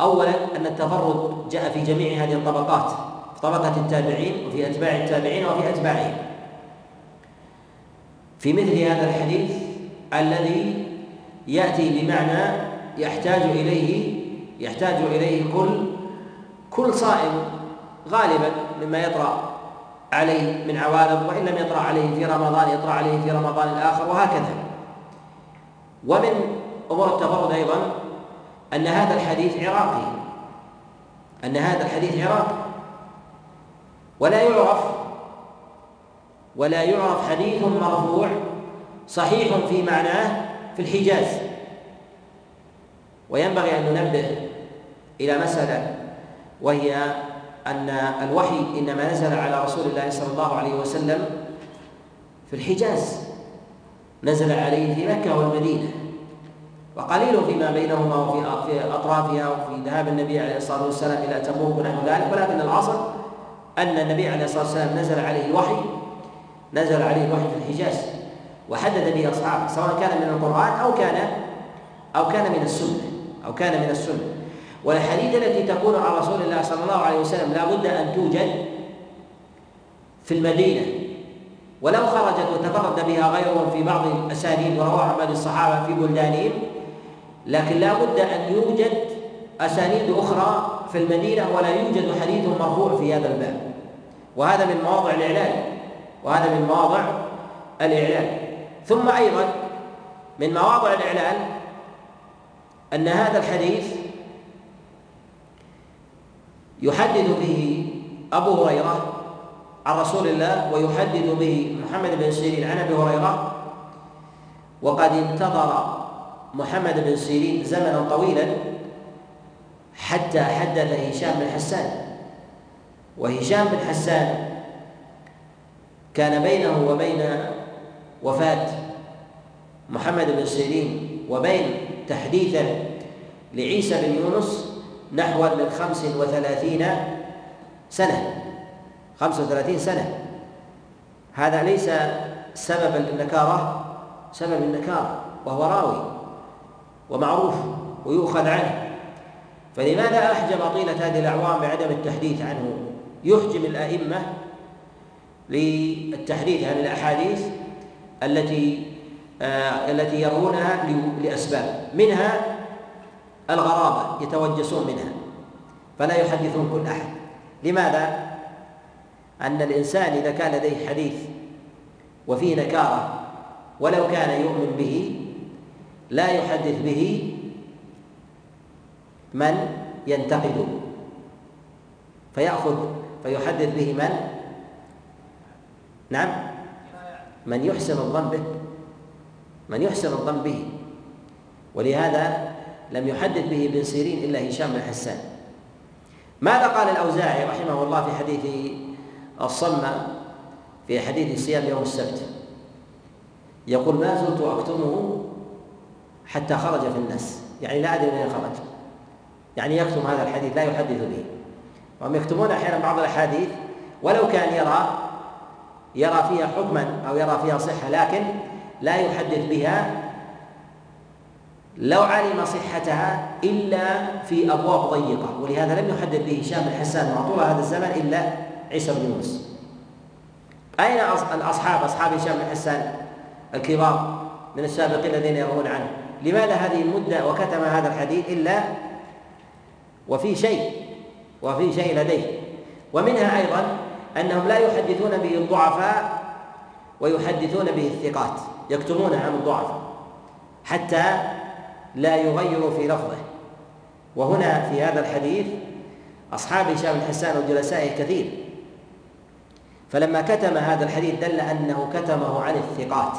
أولا أن التفرد جاء في جميع هذه الطبقات في طبقة التابعين وفي أتباع التابعين وفي أتباعهم. في مثل هذا الحديث الذي يأتي بمعنى يحتاج إليه يحتاج إليه كل كل صائم غالبا مما يطرأ عليه من عوارض وإن لم يطرأ عليه في رمضان يطرأ عليه في رمضان الآخر وهكذا. ومن أمور التفرد أيضا أن هذا الحديث عراقي أن هذا الحديث عراقي. ولا يعرف ولا يعرف حديث مرفوع صحيح في معناه في الحجاز. وينبغي أن ننبه إلى مسألة وهي أن الوحي إنما نزل على رسول الله صلى الله عليه وسلم في الحجاز. نزل عليه في مكة والمدينة. وقليل فيما بينهما وفي في أطرافها وفي ذهاب النبي عليه الصلاة والسلام إلى تبوك ونحو ذلك ولكن الاصل أن النبي عليه الصلاة والسلام نزل عليه الوحي نزل عليه الوحي في الحجاز وحدد به اصحابه سواء كان من القرآن أو كان أو كان من السنة أو كان من السنة. والاحاديث التي تكون عن رسول الله صلى الله عليه وسلم لا بد أن توجد في المدينة. ولو خرجت وتفرد بها غيرهم في بعض الأسانيد ورواها بعض الصحابة في بلدانهم لكن لا بد أن يوجد أسانيد أخرى في المدينة ولا يوجد حديث مرفوع في هذا الباب. وهذا من مواضع الإعلان. وهذا من مواضع الإعلان. ثم أيضا من مواضع الإعلان أن هذا الحديث يحدث به أبو هريرة عن رسول الله ويحدث به محمد بن سيرين عن أبي هريرة. وقد انتظر محمد بن سيرين زمنا طويلا حتى حدث هشام بن حسان. وهشام بن حسان كان بينه وبين وفاة محمد بن سيرين وبين تحديثا لعيسى بن يونس نحو من خمس وثلاثين سنة. خمس وثلاثين سنة. هذا ليس سببا للنكارة. سبب النكارة وهو راوي. ومعروف ويؤخذ عنه. فلماذا أحجم طيلة هذه الأعوام بعدم التحديث عنه؟ يحجم الأئمة للتحديث عن الأحاديث التي آه التي يرونها لأسباب. منها الغرابة يتوجسون منها فلا يحدثون كل أحد. لماذا؟ أن الإنسان إذا كان لديه حديث وفيه نكارة ولو كان يؤمن به لا يحدث به من ينتقد. فيأخذ فيحدث به من؟ نعم. من يحسن الظن به. من يحسن الظن به. ولهذا لم يحدث به ابن سيرين إلا هشام بن حسان. ماذا قال الأوزاعي رحمه الله في حديث الصمة في حديث صيام يوم السبت؟ يقول ما زلت أكتمه حتى خرج في الناس. يعني لا أدري من خرج. يعني يكتم هذا الحديث لا يحدث به. وهم يكتمون أحيانا بعض الأحاديث ولو كان يرى يرى فيها حكما أو يرى فيها صحة لكن لا يحدث بها لو علم صحتها إلا في أبواب ضيقة. ولهذا لم يحدث به هشام بن حسان طول هذا الزمن إلا عيسى بن يونس. أين الأصحاب أصحاب هشام بن حسان الكبار من السابقين الذين يروون عنه؟ لماذا هذه المدة وكتم هذا الحديث إلا وفي شيء وفي شيء لديه. ومنها أيضا أنهم لا يحدثون به الضعفاء ويحدثون به الثقات يكتمون عن الضعفاء حتى لا يغيروا في لفظه. وهنا في هذا الحديث أصحاب هشام بن حسان وجلسائه كثير. فلما كتم هذا الحديث دل أنه كتمه عن الثقات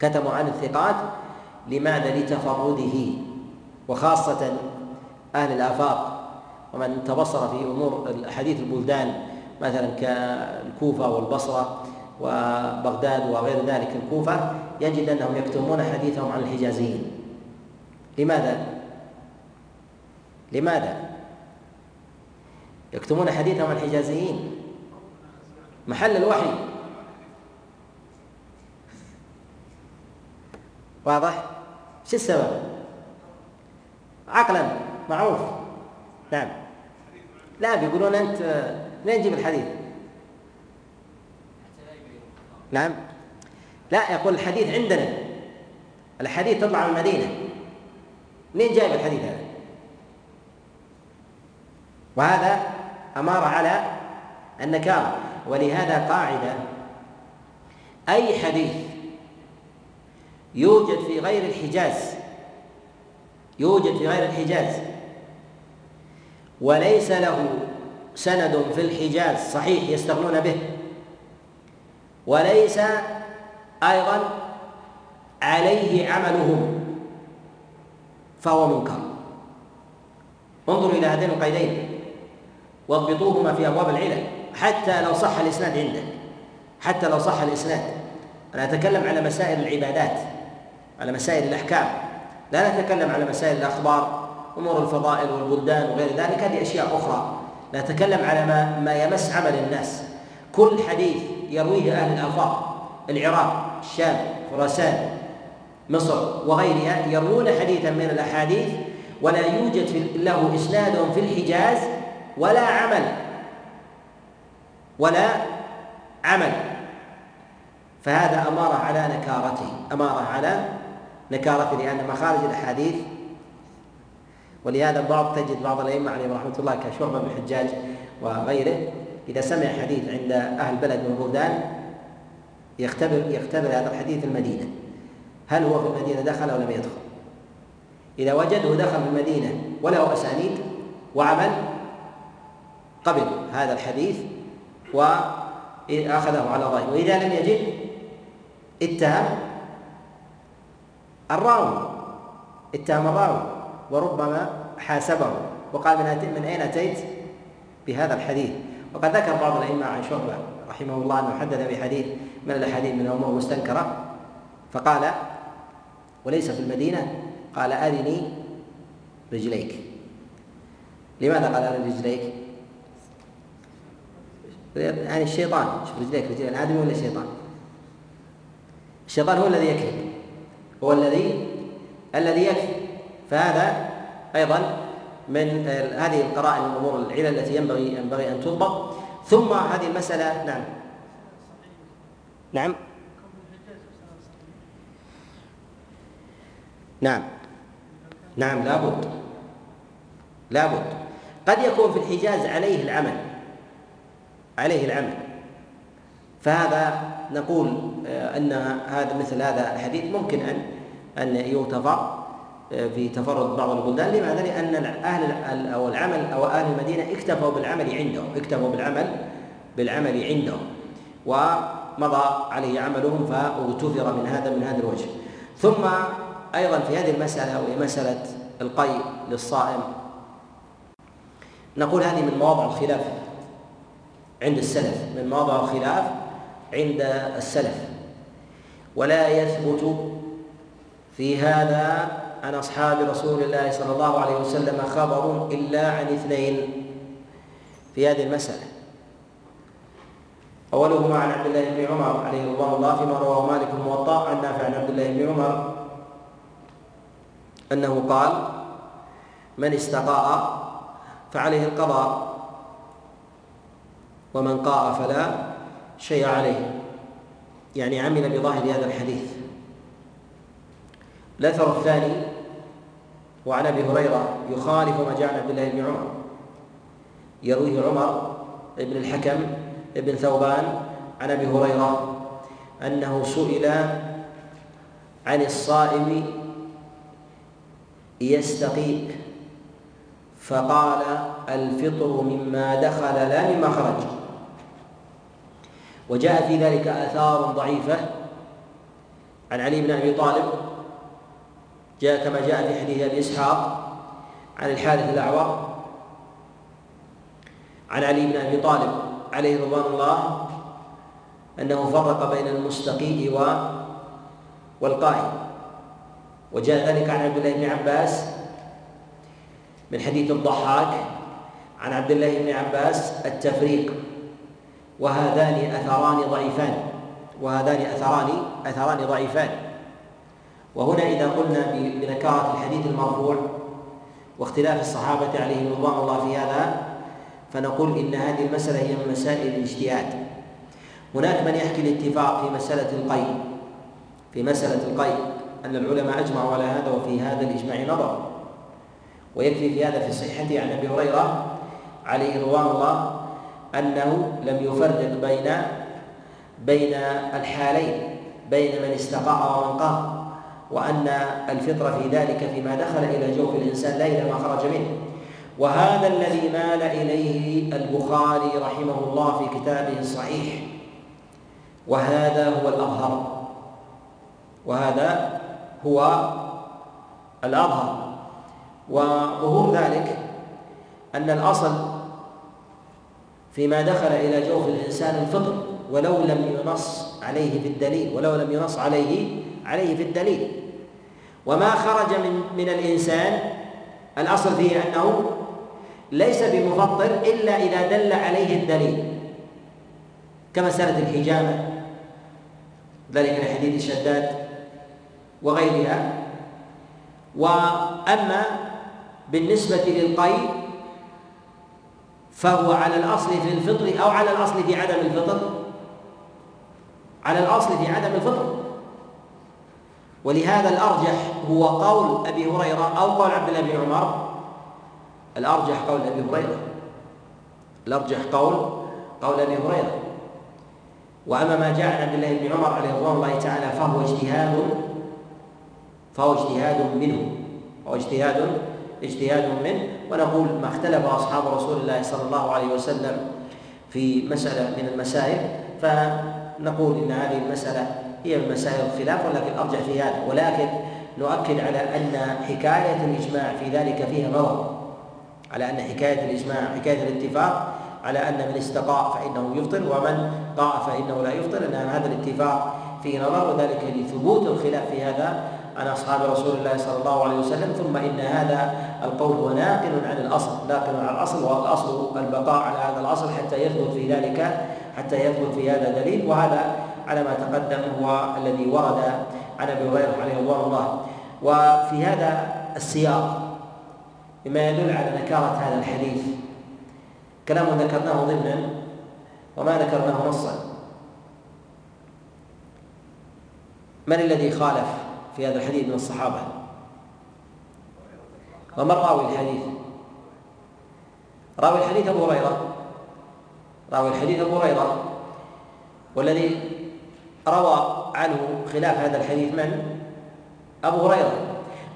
كتمه عن الثقات لماذا لتفرده وخاصة أهل الآفاق ومن تبصر في أمور حديث البلدان مثلا كالكوفة والبصرة وبغداد وغير ذلك الكوفة يجد أنهم يكتمون حديثهم عن الحجازيين لماذا؟ لماذا؟ يكتمون حديثهم عن الحجازيين محل الوحي واضح؟ شو السبب؟ عقلا معروف نعم لا بيقولون أنت منين تجيب الحديث؟ نعم لا يقول الحديث عندنا الحديث تطلع من المدينة منين جايب الحديث هذا؟ وهذا أمارة على النكارة ولهذا قاعدة أي حديث يوجد في غير الحجاز. يوجد في غير الحجاز. وليس له سند في الحجاز صحيح يستغنون به. وليس أيضا عليه عملهم فهو منكر. انظروا إلى هذين القيدين واضبطوهما في أبواب العلل حتى لو صح الإسناد عندك حتى لو صح الإسناد. أنا أتكلم على مسائل العبادات. على مسائل الأحكام. لا نتكلم على مسائل الأخبار أمور الفضائل والبلدان وغير ذلك هذه أشياء أخرى. نتكلم على ما ما يمس عمل الناس. كل حديث يرويه أهل الافاق العراق الشام خراسان مصر وغيرها يروون حديثا من الأحاديث ولا يوجد له اسناد في الحجاز ولا عمل. ولا عمل. فهذا أمارة على نكارته أمارة على نكارته لأن مخارج الأحاديث ولهذا بعض تجد بعض الأئمة عليهم رحمة الله كشعبة بن الحجاج وغيره إذا سمع حديث عند أهل بلد من البلدان يختبر يختبر هذا الحديث المدينة هل هو في المدينة دخل أو لم يدخل؟ إذا وجده دخل في المدينة وله أسانيد وعمل قبل هذا الحديث وأخذه على ظاهره وإذا لم يجد اتهم الراوي اتهم الراوي وربما حاسبه. وقال من من أين أتيت؟ بهذا الحديث. وقد ذكر بعض الأئمة عن شعبة رحمه الله أنه حدث بحديث من الأحاديث من الأمور المستنكرة. فقال وليس في المدينة؟ قال أرني رجليك. لماذا قال أرني رجليك؟ يعني الشيطان. شوف رجليك رجلين الآدمي ولا الشيطان؟ الشيطان هو الذي يكذب. هو الذي الذي يكذب فهذا أيضا من هذه القرائن من أمور العلل التي ينبغي ينبغي أن تضبط ثم هذه المسألة نعم. نعم. نعم. نعم لابد. لابد. قد يكون في الحجاز عليه العمل. عليه العمل. فهذا نقول آه، أن هذا مثل هذا الحديث ممكن ان أن يغتفر آه، في تفرد بعض البلدان. لماذا؟ لأن أهل أو العمل أو أهل المدينة اكتفوا بالعمل عندهم اكتفوا بالعمل بالعمل عندهم. ومضى عليه عملهم فاغتفر من هذا من هذا الوجه. ثم أيضا في هذه المسألة وهي مسألة القي للصائم نقول هذه من مواضع الخلاف عند السلف من مواضع الخلاف عند السلف. ولا يثبت في هذا عن أصحاب رسول الله صلى الله عليه وسلم خبر إلا عن اثنين في هذه المسألة. أولهما عن عبد الله بن عمر عليه رضوان الله فيما رواه مالك الموطا عن نافع عن عبد الله بن عمر أنه قال من استقاء فعليه القضاء ومن قاء فلا شيء عليه. يعني عمل بظاهر هذا الحديث. الأثر الثاني وعن أبي هريرة يخالف ما جاء عن عبد الله بن عمر. يرويه عمر بن الحكم بن ثوبان عن أبي هريرة أنه سئل عن الصائم يستقي فقال الفطر مما دخل لا مما خرج. وجاء في ذلك آثار ضعيفة. عن علي بن أبي طالب جاء كما جاء في حديث أبي إسحاق عن الحارث الأعور. عن علي بن أبي طالب عليه رضوان الله أنه فرق بين المستقيء والقائم. وجاء ذلك عن عبد الله بن عباس من حديث الضحاك عن عبد الله بن عباس التفريق. وهذان أثران ضعيفان. وهذان اثران أثران ضعيفان. وهنا إذا قلنا بنكاره الحديث المرفوع واختلاف الصحابة عليهم رضوان الله في هذا فنقول إن هذه المسألة هي من مسائل الاجتهاد. هناك من يحكي الاتفاق في مسألة القي في مسألة القي أن العلماء أجمعوا على هذا وفي هذا الإجماع نظر. ويكفي في هذا في صحته عن أبي هريرة عليه رضوان الله أنه لم يفرق بين بين الحالين بين من استقاء ومن قام وأن الفطر في ذلك فيما دخل إلى جوف الإنسان لا إلى ما خرج منه. وهذا الذي مال إليه البخاري رحمه الله في كتابه الصحيح. وهذا هو الأظهر. وهذا هو الأظهر. وظهور ذلك أن الأصل فيما دخل إلى جوف الإنسان الفطر ولو لم ينص عليه في الدليل ولو لم ينص عليه عليه في الدليل. وما خرج من من الإنسان الأصل فيه أنه ليس بمفطر إلا إذا دل عليه الدليل. كمسألة الحجامة ذلك لحديث الشداد وغيرها. وأما بالنسبة للقيد فهو على الأصل في الفطر أو على الأصل في عدم الفطر؟ على الأصل في عدم الفطر. ولهذا الأرجح هو قول أبي هريرة أو قول عبد الله بن عمر. الأرجح قول أبي هريرة. الأرجح قول قول أبي هريرة. وأما ما جاء عن عبد الله بن عمر عليه رضوان الله تعالى فهو اجتهاد فهو اجتهاد منه. فهو اجتهاد اجتهاد منه ونقول ما اختلف أصحاب رسول الله صلى الله عليه وسلم في مسألة من المسائل. فنقول إن هذه المسألة هي من مسائل الخلاف ولكن أرجع في هذا. ولكن نؤكد على أن حكاية الإجماع في ذلك فيها نظر على أن حكاية الإجماع حكاية الاتفاق على أن من استقاء فإنه يفطر ومن قاء فإنه لا يفطر. أن هذا الاتفاق فيه نظر وذلك لثبوت الخلاف في هذا عن أصحاب رسول الله صلى الله عليه وسلم ثم إن هذا القول هو ناقل عن الأصل ناقل عن الأصل والأصل البقاء على هذا الأصل حتى يثبت في ذلك حتى يثبت في هذا دليل وهذا على ما تقدم هو الذي ورد عن أبي هريرة عليه رضوان الله. وفي هذا السياق مما يدل على نكارة هذا الحديث كلام ذكرناه ضمنا وما ذكرناه نصا. من الذي خالف؟ في هذا الحديث من الصحابة. ومن راوي الحديث؟ راوي الحديث أبو هريرة. راوي الحديث أبو هريرة. والذي روى عنه خلاف هذا الحديث من؟ أبو هريرة.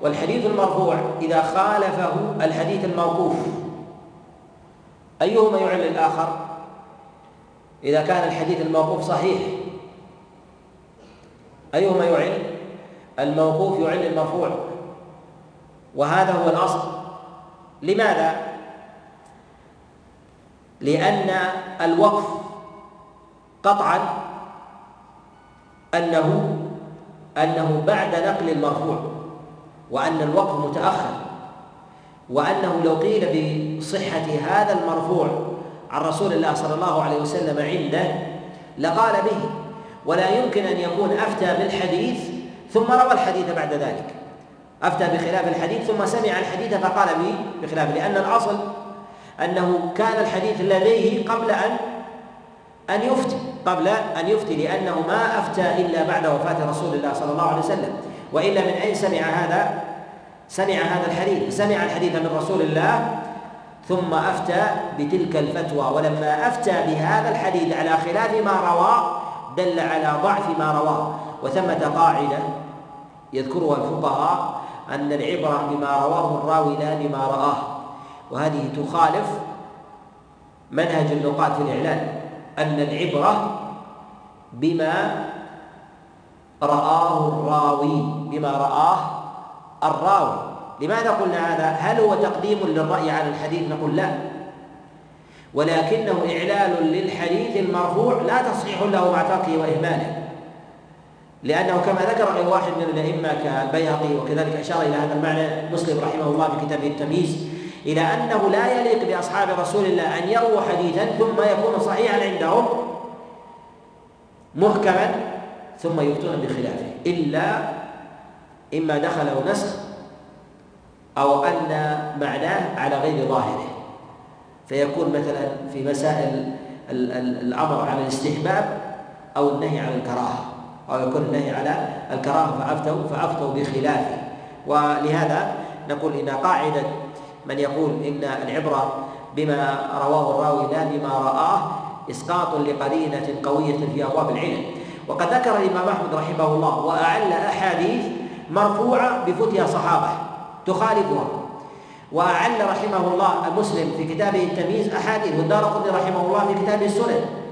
والحديث المرفوع إذا خالفه الحديث الموقوف. أيهما يعل الآخر؟ إذا كان الحديث الموقوف صحيح. أيهما يعل الموقوف يعل المرفوع. وهذا هو الأصل. لماذا؟ لأن الوقف قطعا أنه أنه بعد نقل المرفوع وأن الوقف متأخر وأنه لو قيل بصحة هذا المرفوع عن رسول الله صلى الله عليه وسلم عنده لقال به ولا يمكن أن يكون أفتى بالحديث ثم روى الحديث بعد ذلك. أفتى بخلاف الحديث ثم سمع الحديث فقال به بخلافه لأن الأصل أنه كان الحديث لديه قبل أن أن يفتي قبل أن يفتي لأنه ما أفتى إلا بعد وفاة رسول الله صلى الله عليه وسلم. وإلا من أين سمع هذا؟ سمع هذا الحديث. سمع الحديث من رسول الله ثم أفتى بتلك الفتوى. ولما أفتى بهذا الحديث على خلاف ما روى دل على ضعف ما رواه وثمة قاعدة يذكرها الفقهاء أن العبرة بما رواه الراوي لا بما رآه وهذه تخالف منهج النقاد في الإعلان أن العبرة بما رآه الراوي بما رآه الراوي. لماذا قلنا هذا؟ هل هو تقديم للرأي على الحديث؟ نقول لا. ولكنه إعلال للحديث المرفوع لا تصحيح له مع تركه وإهماله. لأنه كما ذكر غير واحد من الأئمة كالبيهقي وكذلك أشار إلى هذا المعنى مسلم رحمه الله في كتابه التمييز إلى أنه لا يليق بأصحاب رسول الله أن يرووا حديثا ثم يكون صحيحا عندهم محكما ثم يفتون بخلافه إلا إما دخله نسخ أو أن معناه على غير ظاهره. فيكون مثلا في مسائل الأمر على الاستحباب أو النهي عن الكراهة. أو يكون النهي على الكراهة فأفتوا فأفتوا بخلافه. ولهذا نقول إن قاعدة من يقول إن العبرة بما رواه الراوي لا بما رآه إسقاط لقرينة قوية في أبواب العلم. وقد ذكر الإمام أحمد رحمه الله وأعل أحاديث مرفوعة بفتيا صحابة تخالفها. وأعل رحمه الله مسلم في كتابه التمييز أحاديث والدار رحمه الله في كتابه السنن.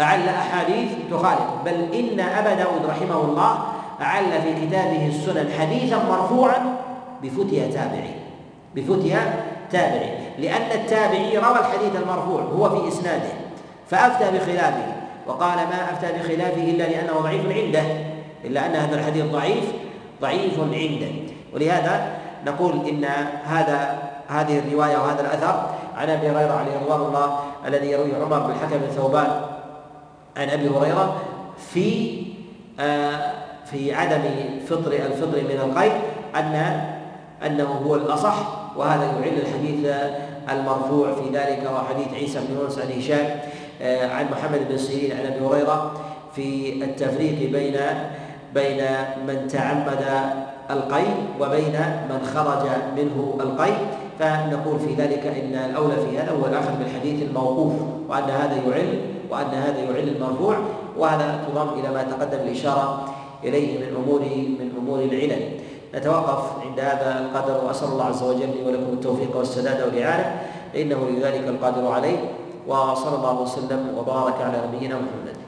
أعل أحاديث تخالف. بل إن أبا داود رحمه الله أعل في كتابه السنن حديثا مرفوعا بفتيا تابعي. بفتيا تابعي. لأن التابعي روى الحديث المرفوع هو في إسناده فأفتى بخلافه. وقال ما أفتى بخلافه إلا لأنه ضعيف عنده إلا أن هذا الحديث ضعيف ضعيف عنده. ولهذا نقول إن هذا هذه الرواية وهذا الأثر عن أبي هريرة عليه رضوان الله الذي يرويه عمر بن الحكم بن ثوبان عن أبي هريرة في آه في عدم فطر الفطر من القيد أن أنه هو الأصح وهذا يعل الحديث المرفوع في ذلك وحديث عيسى بن يونس عن هشام آه عن محمد بن سيرين عن أبي هريرة في التفريق بين بين من تعمد القيد وبين من خرج منه القيد. فنقول في ذلك إن الأولى في هذا هو الاخذ بالحديث الموقوف وأن هذا يعل وأن هذا يعل المرفوع وهذا تضم إلى ما تقدم الإشارة إليه من امور من أمور العلل. نتوقف عند هذا القدر وأسأل الله عز وجل لي ولكم التوفيق والسداد والإعانة. انه لذلك القادر عليه وصلى الله وسلم وبارك على نبينا محمد.